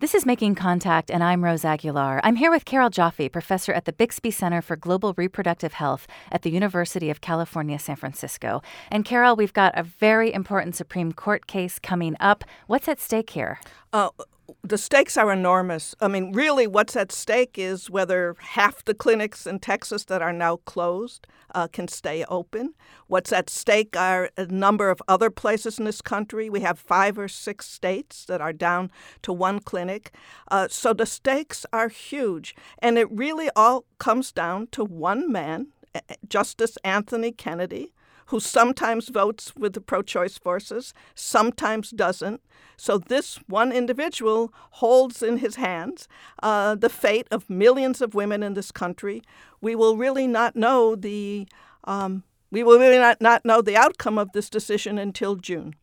This is Making Contact, and I'm Rose Aguilar. I'm here with Carole Joffe, professor at the Bixby Center for Global Reproductive Health at the University of California, San Francisco. And Carole, we've got a very important Supreme Court case coming up. What's at stake here? Uh, the stakes are enormous. I mean, really, what's at stake is whether half the clinics in Texas that are now closed uh, can stay open. What's at stake are a number of other places in this country. We have five or six states that are down to one clinic. Uh, so the stakes are huge. And it really all comes down to one man, Justice Anthony Kennedy, who sometimes votes with the pro choice forces, sometimes doesn't. So, this one individual holds in his hands uh, the fate of millions of women in this country. We will really not know the. Um, we will really not, not know the outcome of this decision until June.